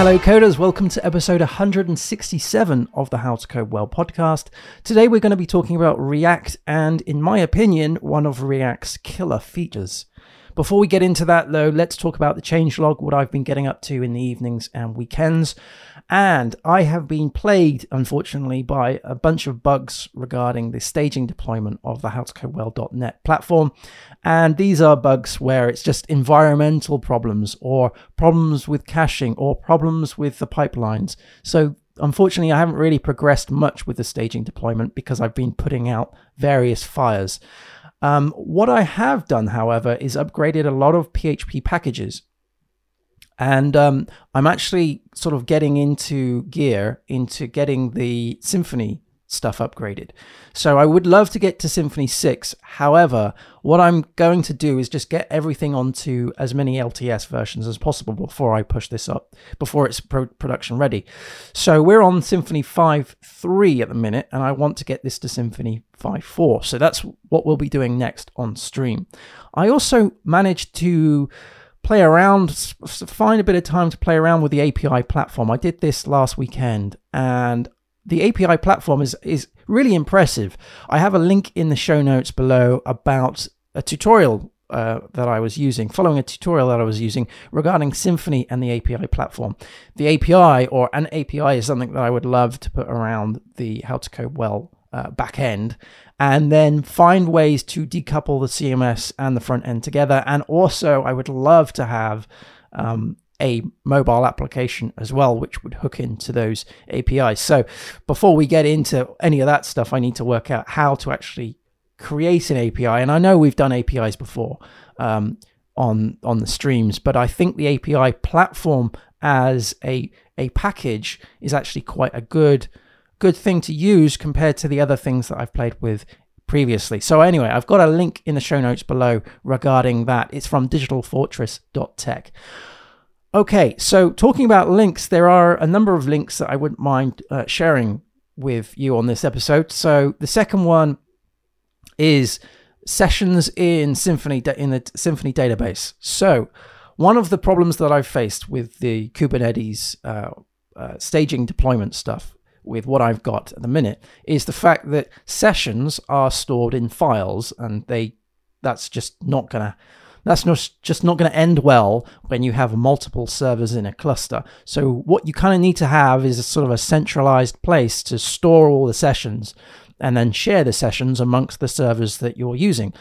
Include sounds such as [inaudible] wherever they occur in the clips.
Hello, coders. Welcome to episode 167 of the How to Code Well podcast. Today, we're going to be talking about React and, in my opinion, one of React's killer features. Before we get into that, though, let's talk about the changelog, what I've been getting up to in the evenings and weekends. And I have been plagued, unfortunately, by a bunch of bugs regarding the staging deployment of the howtocodewell.net platform. And these are bugs where it's just environmental problems or problems with caching or problems with the pipelines. So unfortunately, I haven't really progressed much with the staging deployment because I've been putting out various fires. Um, what I have done, however, is upgraded a lot of PHP packages. And um, I'm actually sort of getting into gear into getting the Symfony stuff upgraded. So I would love to get to Symfony 6. However, what I'm going to do is just get everything onto as many LTS versions as possible before I push this up, before it's pro- production ready. So we're on Symfony 5.3 at the minute, and I want to get this to Symfony 5.4. So that's what we'll be doing next on stream. I also managed to play around, find a bit of time to play around with the API platform. I did this last weekend, and the API platform is is really impressive. I have a link in the show notes below about a tutorial uh, that I was using, following a tutorial that I was using regarding Symfony and the API platform. The API or an API is something that I would love to put around the How to Code Well uh, back end and then find ways to decouple the CMS and the front end together. And also, I would love to have um, a mobile application as well, which would hook into those APIs. So before we get into any of that stuff, I need to work out how to actually create an API. And I know we've done APIs before um, on on the streams, but I think the API platform as a a package is actually quite a good good thing to use compared to the other things that I've played with previously. So anyway, I've got a link in the show notes below regarding that. It's from digitalfortress.tech. Okay, so talking about links, there are a number of links that I wouldn't mind uh, sharing with you on this episode. So the second one is sessions in Symfony in the Symfony database. So one of the problems that I've faced with the Kubernetes uh, uh, staging deployment stuff with what I've got at the minute is the fact that sessions are stored in files and they that's just not gonna that's not, just not going to end well when you have multiple servers in a cluster. So what you kind of need to have is a sort of a centralized place to store all the sessions and then share the sessions amongst the servers that you're using.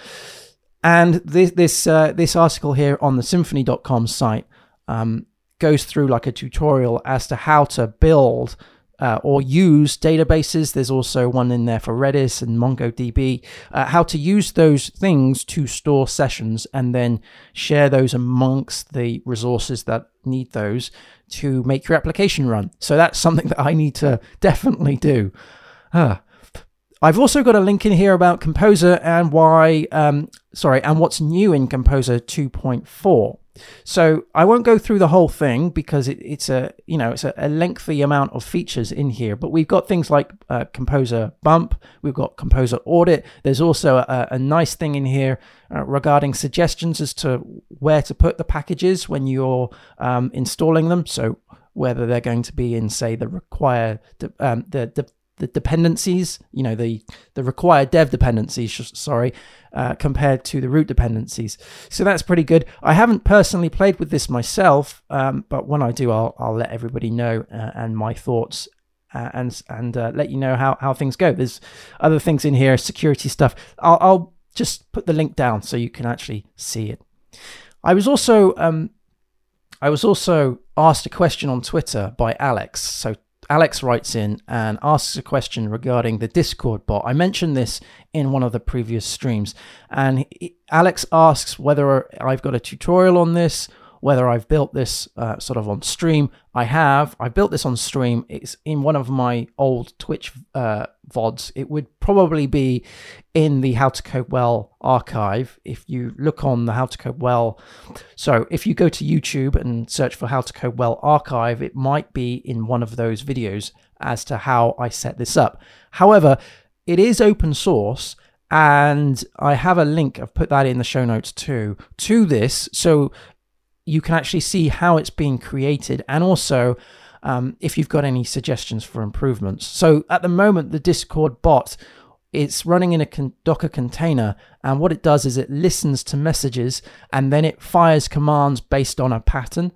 And this this uh, this article here on the Symfony.com site um, goes through like a tutorial as to how to build uh, or use databases. There's also one in there for Redis and MongoDB. Uh, how to use those things to store sessions and then share those amongst the resources that need those to make your application run. So that's something that I need to [laughs] definitely do. I've also got a link in here about Composer and why, um, sorry, and what's new in Composer 2.4. So I won't go through the whole thing because it, it's a you know it's a, a, lengthy amount of features in here. But we've got things like uh, Composer Bump, we've got Composer Audit. There's also a, a nice thing in here uh, regarding suggestions as to where to put the packages when you're um, installing them. So whether they're going to be in say the require um, the, the the dependencies, you know, the the required dev dependencies, sorry, uh, compared to the root dependencies. So that's pretty good. I haven't personally played with this myself, um, but when I do, I'll I'll let everybody know uh, and my thoughts. Uh, and and uh, let you know how, how things go. There's other things in here, security stuff. I'll, I'll just put the link down so you can actually see it. I was also um, I was also asked a question on Twitter by Alex. So Alex writes in and asks a question regarding the Discord bot. I mentioned this in one of the previous streams, and Alex asks whether I've got a tutorial on this whether I've built this uh, sort of on stream. I have. I built this on stream. It's in one of my old Twitch uh, VODs. It would probably be in the How to Code Well archive. If you look on the How to Code Well, so if you go to YouTube and search for How to Code Well archive, it might be in one of those videos as to how I set this up. However, it is open source and I have a link, I've put that in the show notes too, to this. So you can actually see how it's being created and also um, if you've got any suggestions for improvements. So at the moment, the Discord bot it's running in a con- Docker container, and what it does is it listens to messages and then it fires commands based on a pattern.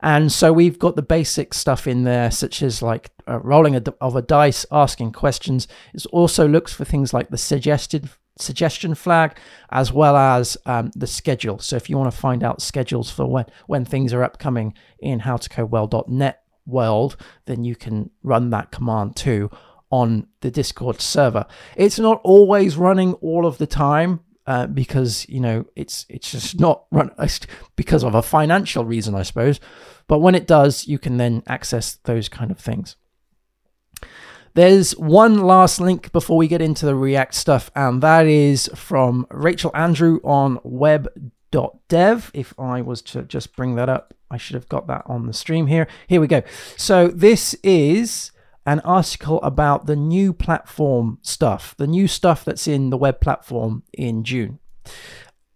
And so we've got the basic stuff in there, such as like uh, rolling a, of a dice, asking questions. It also looks for things like the suggested suggestion flag, as well as um, the schedule. So if you want to find out schedules for when when things are upcoming in howtocodewell.net world, then you can run that command too on the Discord server. It's not always running all of the time uh, because you know it's it's just not run because of a financial reason, I suppose. But when it does, you can then access those kind of things. There's one last link before we get into the React stuff, and that is from Rachel Andrew on web.dev. If I was to just bring that up, I should have got that on the stream here. Here we go. So this is an article about the new platform stuff, the new stuff that's in the web platform in June.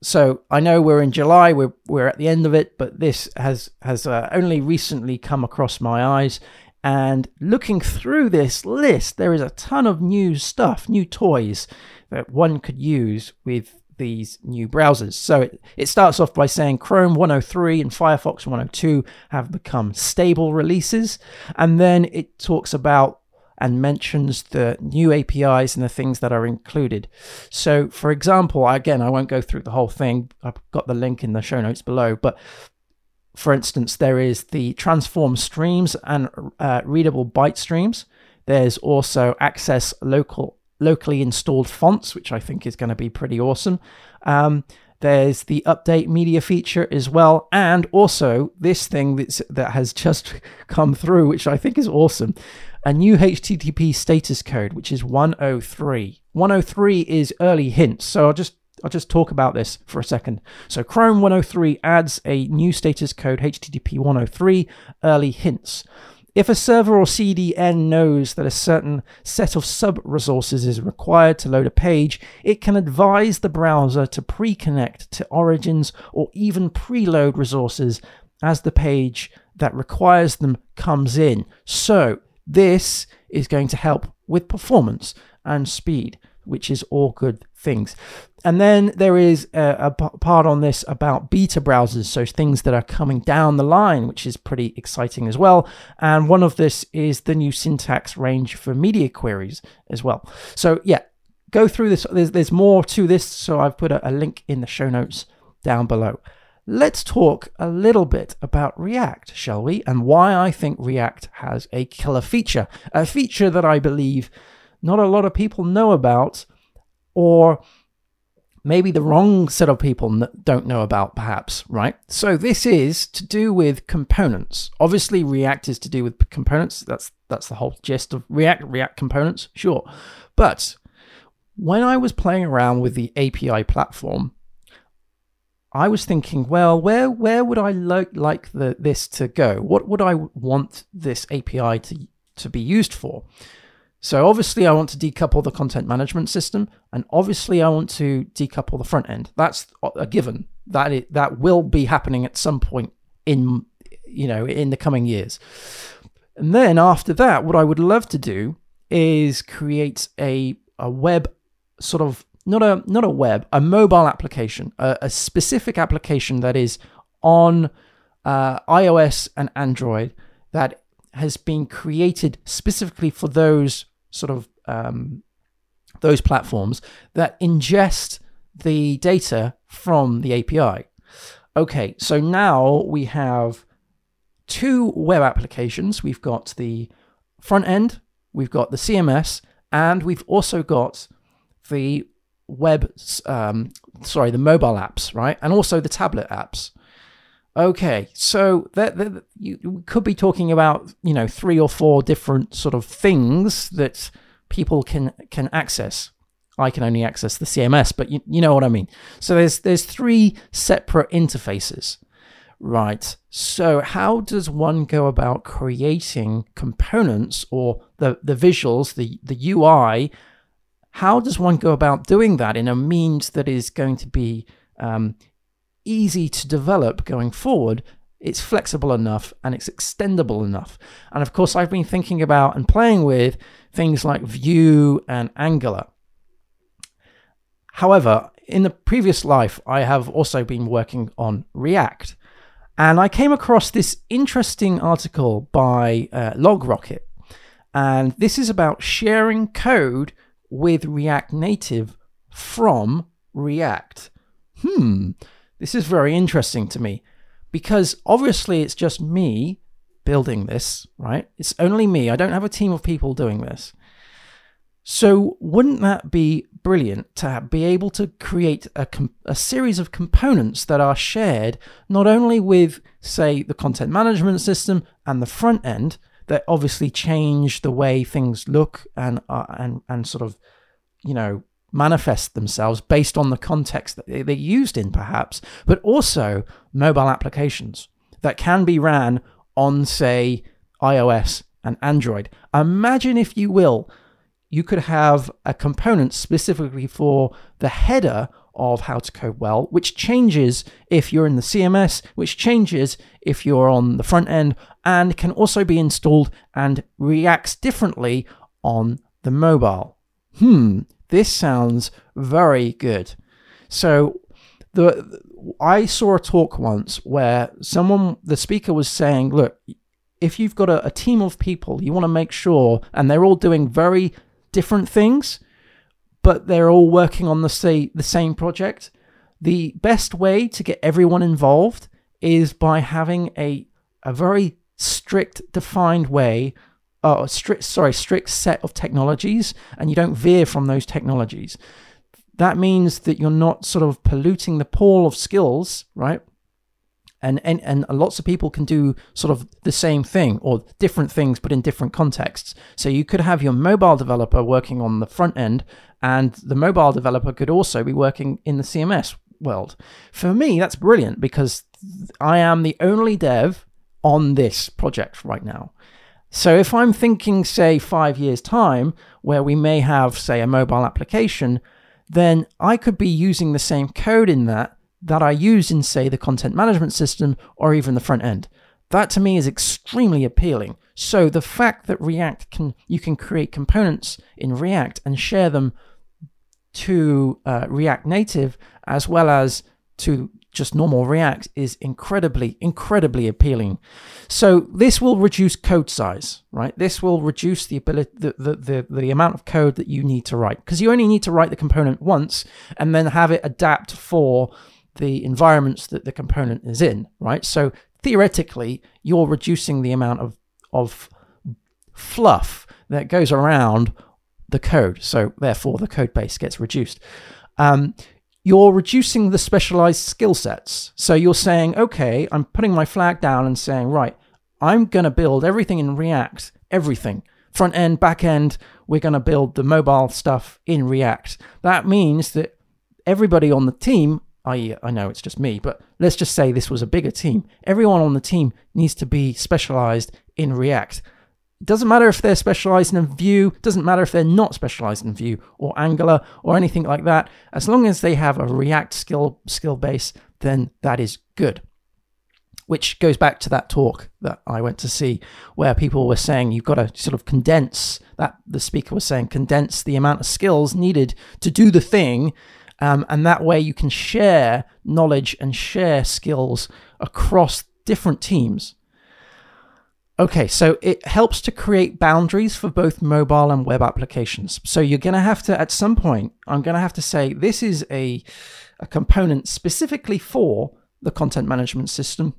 So I know we're in July, we're we're at the end of it, but this has has uh, only recently come across my eyes. And looking through this list, there is a ton of new stuff, new toys that one could use with these new browsers. So it, it starts off by saying Chrome 103 and Firefox 102 have become stable releases. And then it talks about and mentions the new APIs and the things that are included. So, for example, again, I won't go through the whole thing. I've got the link in the show notes below. But for instance, there is the transform streams and uh, readable byte streams. There's also access local locally installed fonts, which I think is going to be pretty awesome. Um, there's the update media feature as well, and also this thing that's, that has just [laughs] come through, which I think is awesome. A new HTTP status code, which is 103. 103 is early hints, so I'll just I'll just talk about this for a second. So Chrome 103 adds a new status code HTTP 103 early hints. If a server or CDN knows that a certain set of sub resources is required to load a page, it can advise the browser to pre connect to origins or even preload resources as the page that requires them comes in. So, this is going to help with performance and speed, which is all good things. And then there is a, part on this about beta browsers, so things that are coming down the line, which is pretty exciting as well. And one of this is the new syntax range for media queries as well. So yeah, go through this. There's, there's more to this, so I've put a, a link in the show notes down below. Let's talk a little bit about React, shall we? And why I think React has a killer feature, a feature that I believe not a lot of people know about or maybe the wrong set of people don't know about, perhaps, right? So this is to do with components. Obviously, React is to do with components. That's that's the whole gist of React. React components, sure. But when I was playing around with the API platform, I was thinking, well, where where would I like like the this to go? What would I want this API to to be used for? So obviously I want to decouple the content management system, and obviously I want to decouple the front end. That's a given. That it, that will be happening at some point in you know in the coming years. And then after that, what I would love to do is create a a web sort of not a not a web a mobile application, a, a specific application that is on uh, iOS and Android that has been created specifically for those sort of um, those platforms that ingest the data from the API. Okay, so now we have two web applications. We've got the front end, we've got the CMS, and we've also got the web, um, sorry, the mobile apps, right? And also the tablet apps. Okay, so that, that you could be talking about, you know, three or four different sort of things that people can can access. I can only access the CMS, but you, you know what I mean. So there's there's three separate interfaces. Right. So how does one go about creating components or the, the visuals, the, the UI? How does one go about doing that in a means that is going to be um, easy to develop going forward it's flexible enough, and it's extendable enough. And of course, I've been thinking about and playing with things like Vue and Angular. However, in the previous life, I have also been working on React. And I came across this interesting article by uh, LogRocket. And this is about sharing code with React Native from React. Hmm, this is very interesting to me because obviously it's just me building this, right? It's only me. I don't have a team of people doing this. So, wouldn't that be brilliant to be able to create a, a series of components that are shared not only with, say, the content management system and the front end, that obviously change the way things look and uh, and and sort of, you know, manifest themselves based on the context that they're used in, perhaps, but also mobile applications that can be ran on, say, iOS and Android. Imagine, if you will, you could have a component specifically for the header of how to code well, which changes if you're in the CMS, which changes if you're on the front end, and can also be installed and reacts differently on the mobile. Hmm, this sounds very good. So the I saw a talk once where someone the speaker was saying, look, if you've got a, a team of people, you want to make sure and they're all doing very different things, but they're all working on the say the same project. The best way to get everyone involved is by having a a very strict, defined way, uh, strict sorry, strict set of technologies, and you don't veer from those technologies. That means that you're not sort of polluting the pool of skills, right? and, and and lots of people can do sort of the same thing or different things but in different contexts so you could have your mobile developer working on the front end and the mobile developer could also be working in the cms world for me that's brilliant because i am the only dev on this project right now so if i'm thinking say 5 years time where we may have say a mobile application then i could be using the same code in that that I use in, say, the content management system or even the front end. That to me is extremely appealing. So the fact that React can you can create components in React and share them to uh, React Native as well as to just normal React is incredibly, incredibly appealing. So this will reduce code size, right? This will reduce the ability, the, the, the, the amount of code that you need to write because you only need to write the component once and then have it adapt for the environments that the component is in, right? So theoretically, you're reducing the amount of, of fluff that goes around the code. So therefore, the code base gets reduced. Um, you're reducing the specialized skill sets. So you're saying, okay, I'm putting my flag down and saying, right, I'm going to build everything in React, everything. Front end, back end, we're going to build the mobile stuff in React. That means that everybody on the team I I know it's just me, but let's just say this was a bigger team. Everyone on the team needs to be specialized in React. Doesn't matter if they're specialized in Vue, doesn't matter if they're not specialized in Vue or Angular or anything like that. As long as they have a React skill skill base, then that is good. Which goes back to that talk that I went to see where people were saying you've got to sort of condense that the speaker was saying condense the amount of skills needed to do the thing um, and that way you can share knowledge and share skills across different teams. Okay, so it helps to create boundaries for both mobile and web applications. So you're going to have to, at some point, I'm going to have to say this is a, a component specifically for the content management system.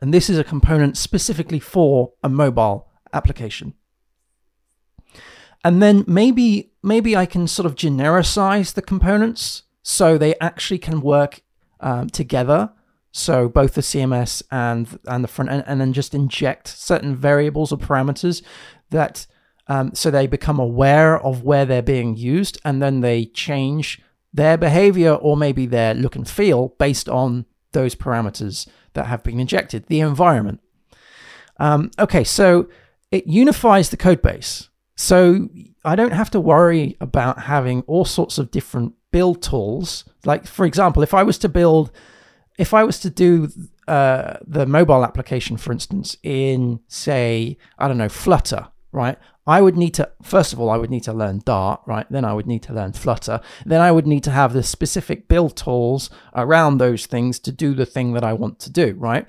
And this is a component specifically for a mobile application and then maybe maybe I can sort of genericize the components so they actually can work um, together. So both the CMS and and the front end, and then just inject certain variables or parameters that um, so they become aware of where they're being used, and then they change their behavior or maybe their look and feel based on those parameters that have been injected, the environment. Um, okay, so it unifies the code base. So I don't have to worry about having all sorts of different build tools. Like, for example, if I was to build if I was to do uh, the mobile application, for instance, in say, I don't know, Flutter, right? I would need to, first of all, I would need to learn Dart, right? Then I would need to learn Flutter. Then I would need to have the specific build tools around those things to do the thing that I want to do, right?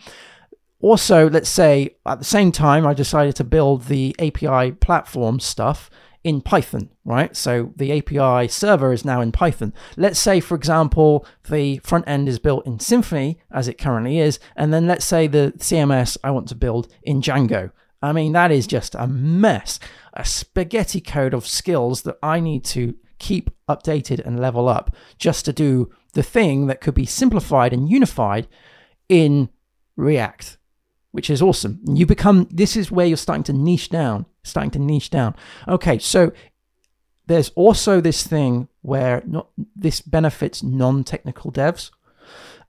Also, let's say at the same time, I decided to build the API platform stuff in Python, right? So the API server is now in Python. Let's say, for example, the front end is built in Symfony as it currently is, and then let's say the CMS I want to build in Django. I mean, that is just a mess, a spaghetti code of skills that I need to keep updated and level up just to do the thing that could be simplified and unified in React, which is awesome. You become, this is where you're starting to niche down, starting to niche down. Okay, so there's also this thing where not, this benefits non technical devs.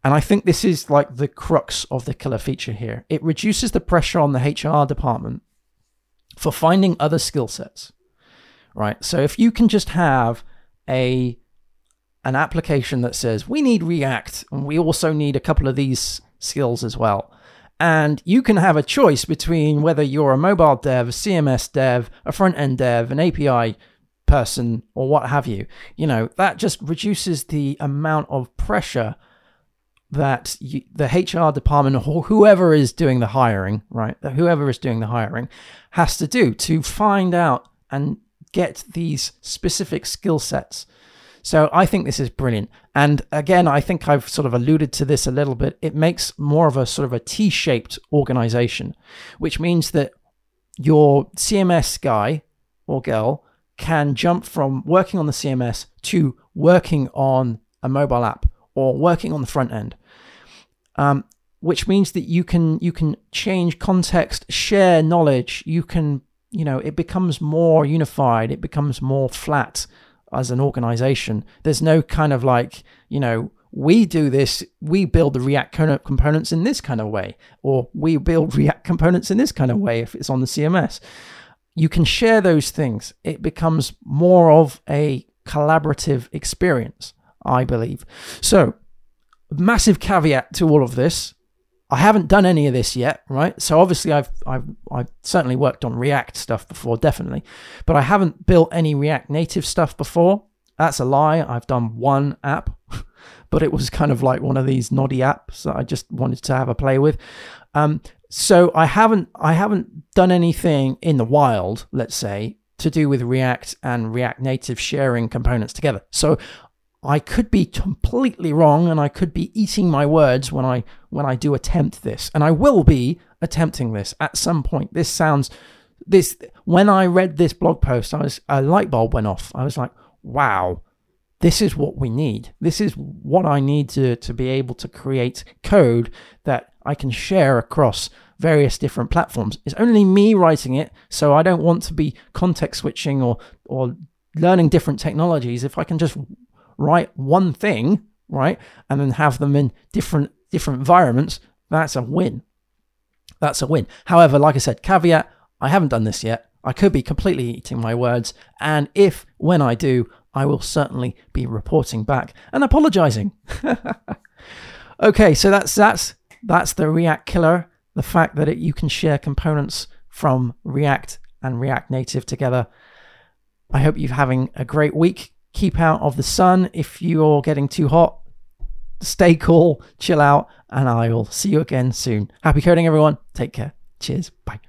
And I think this is like the crux of the killer feature here. It reduces the pressure on the HR department for finding other skill sets. Right? So if you can just have a an application that says we need React and we also need a couple of these skills as well. And you can have a choice between whether you're a mobile dev, a CMS dev, a front end dev, an API person, or what have you. You know, that just reduces the amount of pressure that you, the HR department or whoever is doing the hiring, right? Whoever is doing the hiring has to do to find out and get these specific skill sets. So I think this is brilliant. And again, I think I've sort of alluded to this a little bit. It makes more of a sort of a T shaped organization, which means that your CMS guy or girl can jump from working on the CMS to working on a mobile app or working on the front end, um, which means that you can you can change context, share knowledge. You can you know it becomes more unified. It becomes more flat as an organization. There's no kind of like you know we do this, we build the React components in this kind of way, or we build [laughs] React components in this kind of way if it's on the CMS. You can share those things. It becomes more of a collaborative experience. I believe. So, massive caveat to all of this. I haven't done any of this yet, right? So obviously I've I've I've certainly worked on React stuff before, definitely, but I haven't built any React Native stuff before. That's a lie. I've done one app, [laughs] but it was kind of like one of these noddy apps that I just wanted to have a play with. Um, so I haven't I haven't done anything in the wild, let's say, to do with React and React Native sharing components together. So I could be completely wrong and I could be eating my words when I when I do attempt this. And I will be attempting this at some point. This sounds this when I read this blog post, I was a light bulb went off. I was like, wow, this is what we need. This is what I need to, to be able to create code that I can share across various different platforms. It's only me writing it, so I don't want to be context switching or or learning different technologies. If I can just write one thing, right, and then have them in different different environments, that's a win. That's a win. However, like I said, caveat, I haven't done this yet. I could be completely eating my words, and if when I do, I will certainly be reporting back and apologizing. [laughs] okay, so that's that's that's the React killer, the fact that it, you can share components from React and React Native together. I hope you're having a great week keep out of the sun. If you're getting too hot, stay cool, chill out, and I will see you again soon. Happy coding, everyone. Take care. Cheers. Bye.